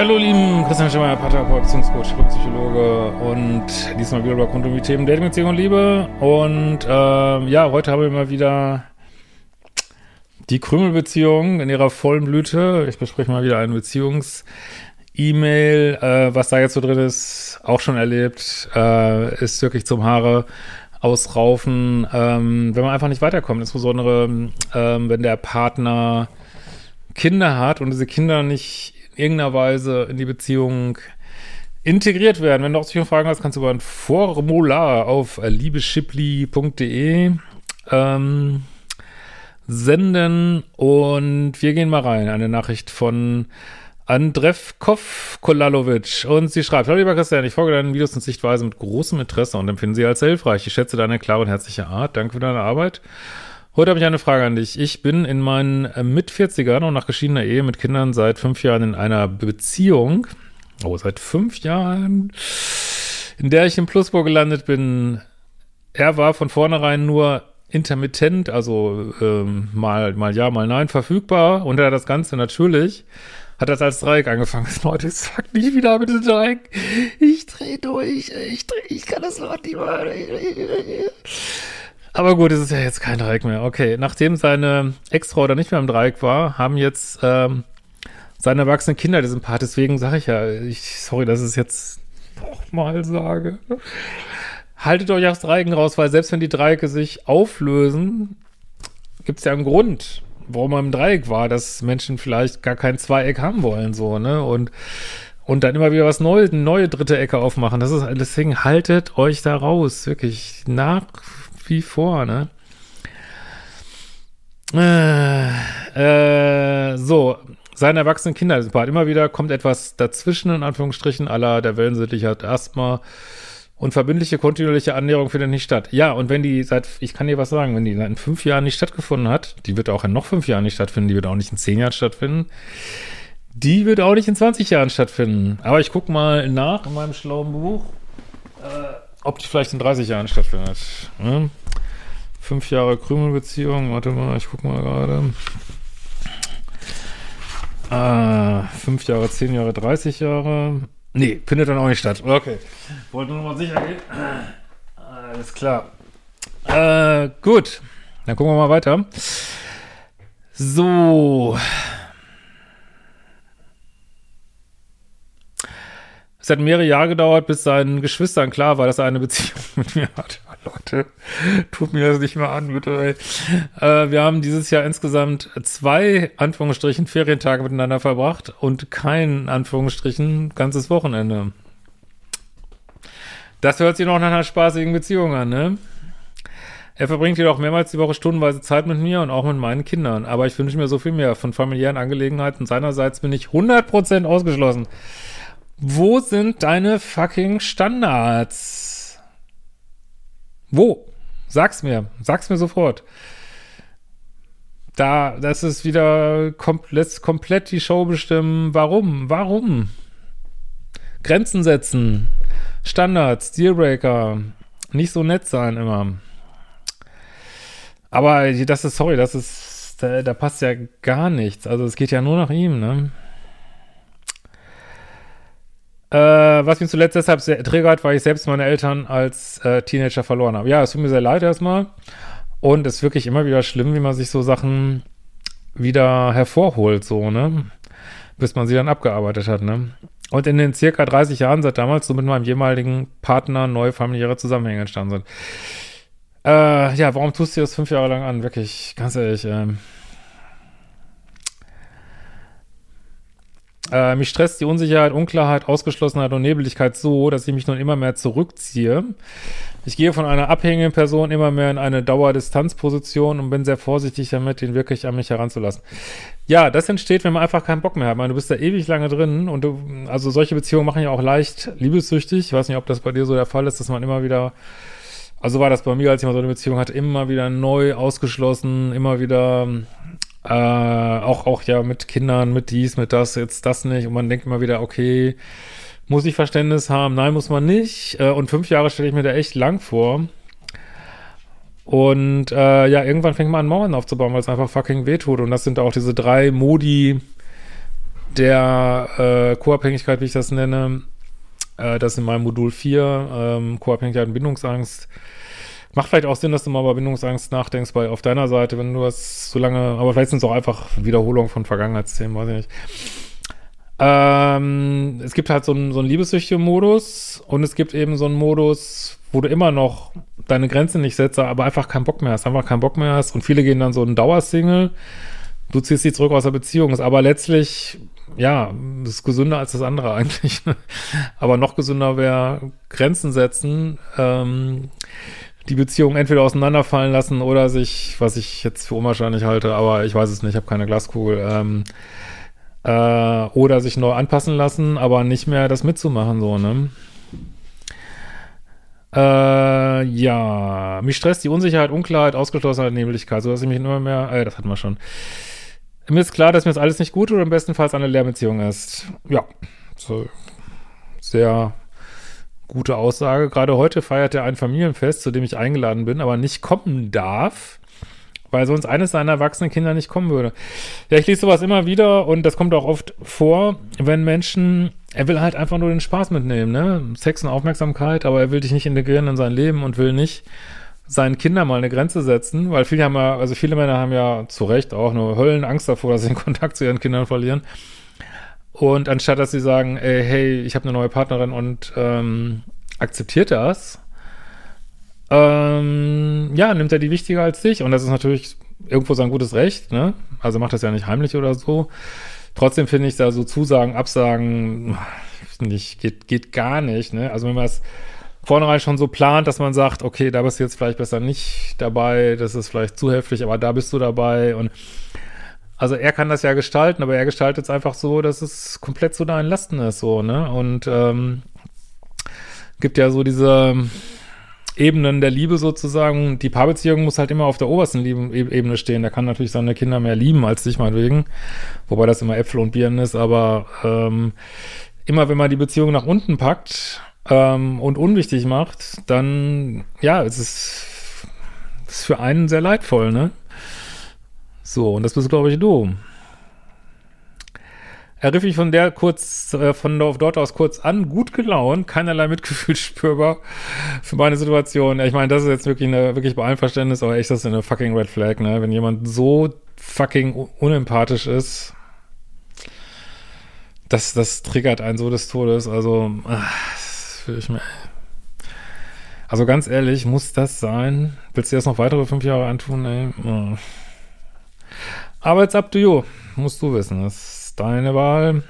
Hallo lieben, Christian Schemmer, Paartherapeut, Beziehungscoach, Psychologe und diesmal wieder über rund um die Themen Dating, Beziehung und Liebe. Und ähm, ja, heute haben wir mal wieder die Krümelbeziehung in ihrer vollen Blüte. Ich bespreche mal wieder eine Beziehungs-E-Mail. Äh, was da jetzt so drin ist, auch schon erlebt, äh, ist wirklich zum Haare ausraufen, ähm, wenn man einfach nicht weiterkommt. Insbesondere, ähm, wenn der Partner Kinder hat und diese Kinder nicht irgendeiner Weise in die Beziehung integriert werden. Wenn du auch solche Fragen hast, kannst du über ein Formular auf liebeschipli.de ähm, senden und wir gehen mal rein. Eine Nachricht von Andrevkov Kolalovic und sie schreibt, Hallo lieber Christian, ich folge deinen Videos und Sichtweise mit großem Interesse und empfinde sie als hilfreich. Ich schätze deine klare und herzliche Art. Danke für deine Arbeit. Heute habe ich eine Frage an dich. Ich bin in meinen äh, Mit-40ern und nach geschiedener Ehe mit Kindern seit fünf Jahren in einer Beziehung. Oh, seit fünf Jahren, in der ich im Plusburg gelandet bin. Er war von vornherein nur intermittent, also ähm, mal, mal ja, mal nein, verfügbar. Und er hat das Ganze natürlich, hat das als Dreieck angefangen. Leute, sag nie wieder mit dem Dreieck. Ich drehe durch, ich drehe, ich kann das Wort nicht mehr. Aber gut, es ist ja jetzt kein Dreieck mehr. Okay, nachdem seine Ex-Frau da nicht mehr im Dreieck war, haben jetzt ähm, seine erwachsenen Kinder diesen Part. Deswegen sage ich ja, ich, sorry, dass ich es jetzt nochmal sage. Haltet euch aus Dreiecken raus, weil selbst wenn die Dreiecke sich auflösen, gibt es ja einen Grund, warum man im Dreieck war, dass Menschen vielleicht gar kein Zweieck haben wollen, so, ne? Und und dann immer wieder was Neues, neue dritte Ecke aufmachen. Das ist, deswegen haltet euch da raus, wirklich nach wie vor, ne? Äh, äh, so, seine erwachsenen Kinder sind Part. Immer wieder kommt etwas dazwischen, in Anführungsstrichen, aller der Wellensittlichkeit erstmal. Und verbindliche, kontinuierliche Annäherung findet nicht statt. Ja, und wenn die seit, ich kann dir was sagen, wenn die in fünf Jahren nicht stattgefunden hat, die wird auch in noch fünf Jahren nicht stattfinden, die wird auch nicht in zehn Jahren stattfinden, die wird auch nicht in 20 Jahren stattfinden. Aber ich gucke mal nach in meinem schlauen Buch. Äh, ob die vielleicht in 30 Jahren stattfindet. Ne? Fünf Jahre Krümelbeziehung, warte mal, ich guck mal gerade. Ah, fünf Jahre, zehn Jahre, 30 Jahre. Nee, findet dann auch nicht statt. Okay. Wollte nur mal sicher gehen. Alles klar. Äh, gut. Dann gucken wir mal weiter. So. Es hat mehrere Jahre gedauert, bis seinen Geschwistern klar war, dass er eine Beziehung mit mir hat. Leute, tut mir das nicht mehr an, bitte. Äh, wir haben dieses Jahr insgesamt zwei, Anführungsstrichen, Ferientage miteinander verbracht und kein, Anführungsstrichen, ganzes Wochenende. Das hört sich noch nach einer spaßigen Beziehung an, ne? Er verbringt jedoch mehrmals die Woche stundenweise Zeit mit mir und auch mit meinen Kindern. Aber ich wünsche mir so viel mehr. Von familiären Angelegenheiten seinerseits bin ich 100% ausgeschlossen. Wo sind deine fucking Standards? Wo? Sag's mir. Sag's mir sofort. Da, das ist wieder komplett, komplett die Show bestimmen. Warum? Warum? Grenzen setzen. Standards, Dealbreaker. Nicht so nett sein immer. Aber das ist, sorry, das ist, da, da passt ja gar nichts. Also es geht ja nur nach ihm, ne? Äh, was mich zuletzt deshalb sehr triggert, weil ich selbst meine Eltern als äh, Teenager verloren habe. Ja, es tut mir sehr leid erstmal. Und es ist wirklich immer wieder schlimm, wie man sich so Sachen wieder hervorholt, so, ne? Bis man sie dann abgearbeitet hat, ne? Und in den circa 30 Jahren seit damals so mit meinem jemaligen Partner neue familiäre Zusammenhänge entstanden sind. Äh, ja, warum tust du das fünf Jahre lang an? Wirklich, ganz ehrlich, ähm. Äh, mich stresst die Unsicherheit, Unklarheit, Ausgeschlossenheit und Nebeligkeit so, dass ich mich nun immer mehr zurückziehe. Ich gehe von einer abhängigen Person immer mehr in eine Dauerdistanzposition und bin sehr vorsichtig damit, ihn wirklich an mich heranzulassen. Ja, das entsteht, wenn man einfach keinen Bock mehr hat. Meine, du bist da ewig lange drin und du, also solche Beziehungen machen ja auch leicht liebessüchtig. Ich weiß nicht, ob das bei dir so der Fall ist, dass man immer wieder, also war das bei mir, als ich mal so eine Beziehung hatte, immer wieder neu ausgeschlossen, immer wieder äh, auch, auch ja mit Kindern, mit dies, mit das, jetzt das nicht. Und man denkt immer wieder, okay, muss ich Verständnis haben? Nein, muss man nicht. Äh, und fünf Jahre stelle ich mir da echt lang vor. Und äh, ja, irgendwann fängt man an, Mauern aufzubauen, weil es einfach fucking wehtut. Und das sind auch diese drei Modi der äh, Co-Abhängigkeit, wie ich das nenne. Äh, das in meinem Modul 4, ähm, Co-Abhängigkeit und Bindungsangst. Macht vielleicht auch Sinn, dass du mal über Bindungsangst nachdenkst, bei auf deiner Seite, wenn du das so lange, aber vielleicht sind es auch einfach Wiederholungen von Vergangenheitsthemen, weiß ich nicht. Ähm, es gibt halt so einen, so einen liebessüchtigen Modus und es gibt eben so einen Modus, wo du immer noch deine Grenze nicht setzt, aber einfach keinen Bock mehr hast, einfach keinen Bock mehr hast und viele gehen dann so einen Dauersingle. Du ziehst sie zurück aus der Beziehung, ist aber letztlich, ja, ist gesünder als das andere eigentlich. aber noch gesünder wäre Grenzen setzen, ähm, die Beziehung entweder auseinanderfallen lassen oder sich, was ich jetzt für unwahrscheinlich halte, aber ich weiß es nicht, ich habe keine Glaskugel, ähm, äh, oder sich neu anpassen lassen, aber nicht mehr das mitzumachen, so, ne? Äh, ja, mich stresst die Unsicherheit, Unklarheit, Ausgeschlossenheit, Nebeligkeit, sodass ich mich immer mehr, äh, das hatten wir schon. Mir ist klar, dass mir das alles nicht gut oder im besten Fall eine Lehrbeziehung ist. Ja, so sehr gute Aussage. Gerade heute feiert er ein Familienfest, zu dem ich eingeladen bin, aber nicht kommen darf weil sonst eines seiner erwachsenen Kinder nicht kommen würde. Ja, ich lese sowas immer wieder und das kommt auch oft vor, wenn Menschen, er will halt einfach nur den Spaß mitnehmen, ne? Sex und Aufmerksamkeit, aber er will dich nicht integrieren in sein Leben und will nicht seinen Kindern mal eine Grenze setzen, weil viele haben ja, also viele Männer haben ja zu Recht auch nur Höllenangst davor, dass sie den Kontakt zu ihren Kindern verlieren. Und anstatt dass sie sagen, ey, hey, ich habe eine neue Partnerin und ähm, akzeptiert das, ähm, ja, nimmt er die wichtiger als dich. Und das ist natürlich irgendwo sein gutes Recht, ne? Also macht das ja nicht heimlich oder so. Trotzdem finde ich da so Zusagen, Absagen, nicht, geht, geht gar nicht, ne? Also wenn man es vornherein schon so plant, dass man sagt, okay, da bist du jetzt vielleicht besser nicht dabei, das ist vielleicht zu heftig, aber da bist du dabei und also er kann das ja gestalten, aber er gestaltet es einfach so, dass es komplett zu deinen Lasten ist, so, ne? Und ähm, gibt ja so diese Ebenen der Liebe sozusagen. Die Paarbeziehung muss halt immer auf der obersten Ebene stehen. Der kann natürlich seine Kinder mehr lieben als dich meinetwegen, wobei das immer Äpfel und Birnen ist, aber ähm, immer wenn man die Beziehung nach unten packt ähm, und unwichtig macht, dann, ja, es ist, ist für einen sehr leidvoll, ne? So, und das bist, glaube ich, du. Er rief mich von der kurz, äh, von dort aus kurz an, gut gelaunt, keinerlei Mitgefühl spürbar für meine Situation. Ich meine, das ist jetzt wirklich eine, wirklich bei allem Verständnis, aber echt, das ist eine fucking Red Flag, ne? Wenn jemand so fucking unempathisch ist, das, das triggert einen so des Todes. Also, ach, das will ich mir. Also ganz ehrlich, muss das sein? Willst du jetzt noch weitere fünf Jahre antun? Ey? Aber it's up to you. Musst du wissen. Das deine Wahl.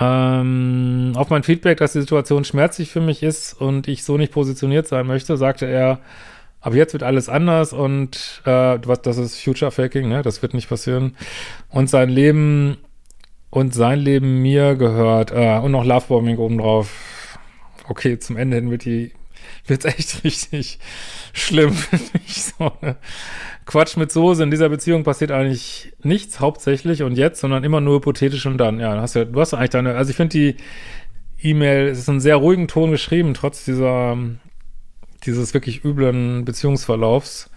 Ähm, auf mein Feedback, dass die Situation schmerzlich für mich ist und ich so nicht positioniert sein möchte, sagte er, aber jetzt wird alles anders und äh, das ist Future Faking, ne? Das wird nicht passieren. Und sein Leben und sein Leben mir gehört. Äh, und noch Lovebombing obendrauf. Okay, zum Ende hin wird die wird's echt richtig schlimm, finde ich so. Ne? Quatsch mit Soße. In dieser Beziehung passiert eigentlich nichts hauptsächlich und jetzt, sondern immer nur hypothetisch und dann. Ja, hast ja, du hast eigentlich deine, also ich finde die E-Mail, es ist einen sehr ruhigen Ton geschrieben, trotz dieser, dieses wirklich üblen Beziehungsverlaufs.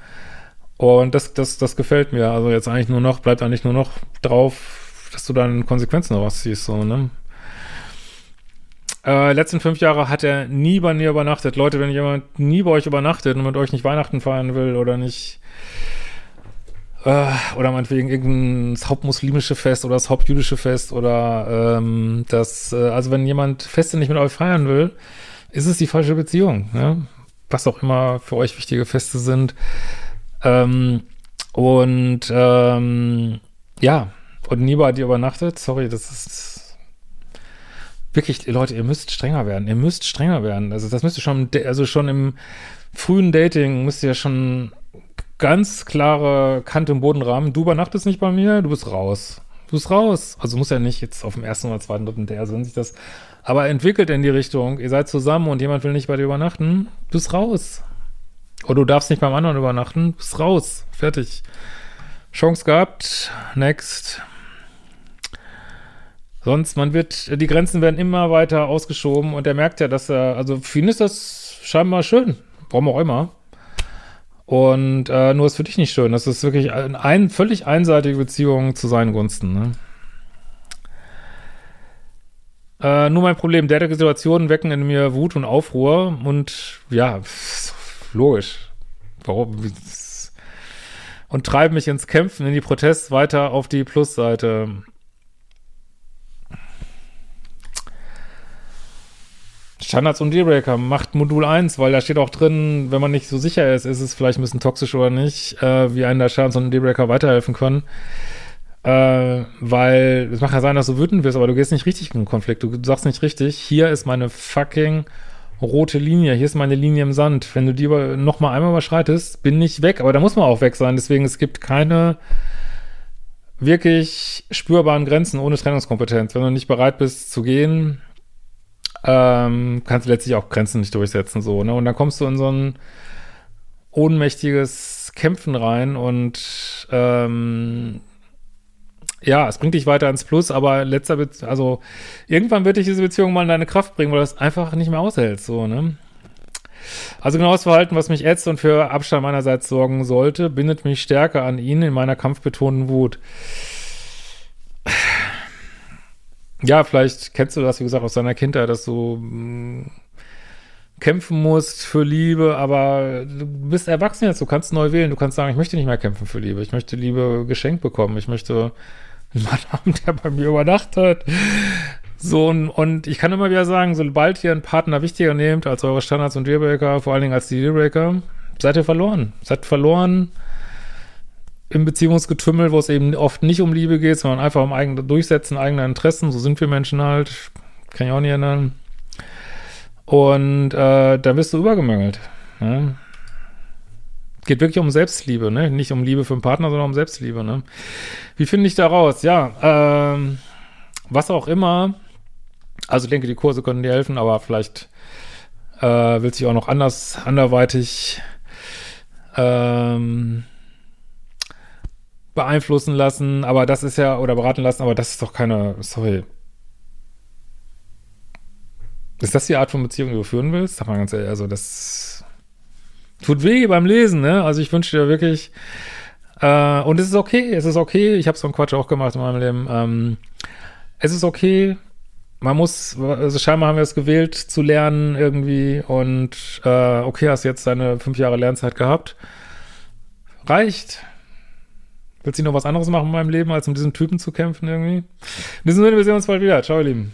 Und das, das, das gefällt mir. Also jetzt eigentlich nur noch, bleibt eigentlich nur noch drauf, dass du dann Konsequenzen rausziehst, so, ne? Äh, letzten fünf Jahre hat er nie bei mir übernachtet. Leute, wenn jemand nie bei euch übernachtet und mit euch nicht Weihnachten feiern will oder nicht äh, oder meinetwegen irgendein hauptmuslimische Fest oder das hauptjüdische Fest oder ähm, das, äh, also wenn jemand Feste nicht mit euch feiern will, ist es die falsche Beziehung, ne? was auch immer für euch wichtige Feste sind. Ähm, und ähm, ja, und nie bei dir übernachtet, sorry, das ist wirklich, Leute, ihr müsst strenger werden. Ihr müsst strenger werden. Also das müsst ihr schon, also schon im frühen Dating müsst ihr schon ganz klare Kante im Bodenrahmen. Du übernachtest nicht bei mir, du bist raus. Du bist raus. Also muss ja nicht jetzt auf dem ersten oder zweiten, dritten der, also wenn sich das aber entwickelt in die Richtung, ihr seid zusammen und jemand will nicht bei dir übernachten, du bist raus. Oder du darfst nicht beim anderen übernachten, du bist raus. Fertig. Chance gehabt. Next. Sonst, man wird, die Grenzen werden immer weiter ausgeschoben und er merkt ja, dass er, also für ihn ist das scheinbar schön. Warum auch immer. Und äh, nur ist für dich nicht schön. Das ist wirklich eine ein, völlig einseitige Beziehung zu seinen Gunsten. Ne? Äh, nur mein Problem, derartige Situationen wecken in mir Wut und Aufruhr und ja, logisch. Warum? Und treiben mich ins Kämpfen, in die Protest weiter auf die Plusseite. Standards und Dealbreaker macht Modul 1, weil da steht auch drin, wenn man nicht so sicher ist, ist es vielleicht ein bisschen toxisch oder nicht, äh, wie einen da Standards und Dealbreaker weiterhelfen können. Äh, weil es mag ja sein, dass du wütend wirst, aber du gehst nicht richtig in den Konflikt. Du sagst nicht richtig, hier ist meine fucking rote Linie, hier ist meine Linie im Sand. Wenn du die noch mal einmal überschreitest, bin ich weg. Aber da muss man auch weg sein. Deswegen, es gibt keine wirklich spürbaren Grenzen ohne Trennungskompetenz. Wenn du nicht bereit bist zu gehen, ähm, kannst du letztlich auch Grenzen nicht durchsetzen. so ne? Und dann kommst du in so ein ohnmächtiges Kämpfen rein und ähm, ja, es bringt dich weiter ins Plus, aber letzter, Be also irgendwann wird dich diese Beziehung mal in deine Kraft bringen, weil du das einfach nicht mehr aushältst, so, ne? Also genau das Verhalten, was mich ätzt und für Abstand meinerseits sorgen sollte, bindet mich stärker an ihn in meiner kampfbetonten Wut. Ja, vielleicht kennst du das, wie gesagt, aus deiner Kindheit, dass du mh, mm, kämpfen musst für Liebe, aber du bist erwachsen jetzt, du kannst neu wählen, du kannst sagen, ich möchte nicht mehr kämpfen für Liebe, ich möchte Liebe geschenkt bekommen, ich möchte Mann haben, der bei mir übernachtet. So, und, und ich kann immer wieder sagen, sobald ihr einen Partner wichtiger nehmt als eure Standards und Dealbreaker, vor allen Dingen als die Dealbreaker, seid ihr verloren. Seid verloren im Beziehungsgetümmel, wo es eben oft nicht um Liebe geht, sondern einfach um eigene Durchsetzen eigener Interessen. So sind wir Menschen halt. Kann ich auch nicht ändern. Und äh, da wirst du übergemangelt. Ne? Geht wirklich um Selbstliebe, ne? Nicht um Liebe für einen Partner, sondern um Selbstliebe, ne? Wie finde ich da raus? Ja, ähm, was auch immer. Also ich denke, die Kurse können dir helfen, aber vielleicht äh, will sich auch noch anders, anderweitig ähm, beeinflussen lassen, aber das ist ja, oder beraten lassen, aber das ist doch keine, sorry. Ist das die Art von Beziehung, die du führen willst? Sag mal ganz ehrlich, also das tut weh beim Lesen, ne? Also ich wünsche dir wirklich, äh, und es ist okay, es ist okay, ich habe so einen Quatsch auch gemacht in meinem Leben, ähm, es ist okay, man muss, also scheinbar haben wir es gewählt zu lernen irgendwie und äh, okay, hast jetzt deine fünf Jahre Lernzeit gehabt. Reicht. Willst du noch was anderes machen in meinem Leben, als mit diesen Typen zu kämpfen irgendwie? In diesem Sinne, wir sehen uns bald wieder. Ciao, ihr Lieben.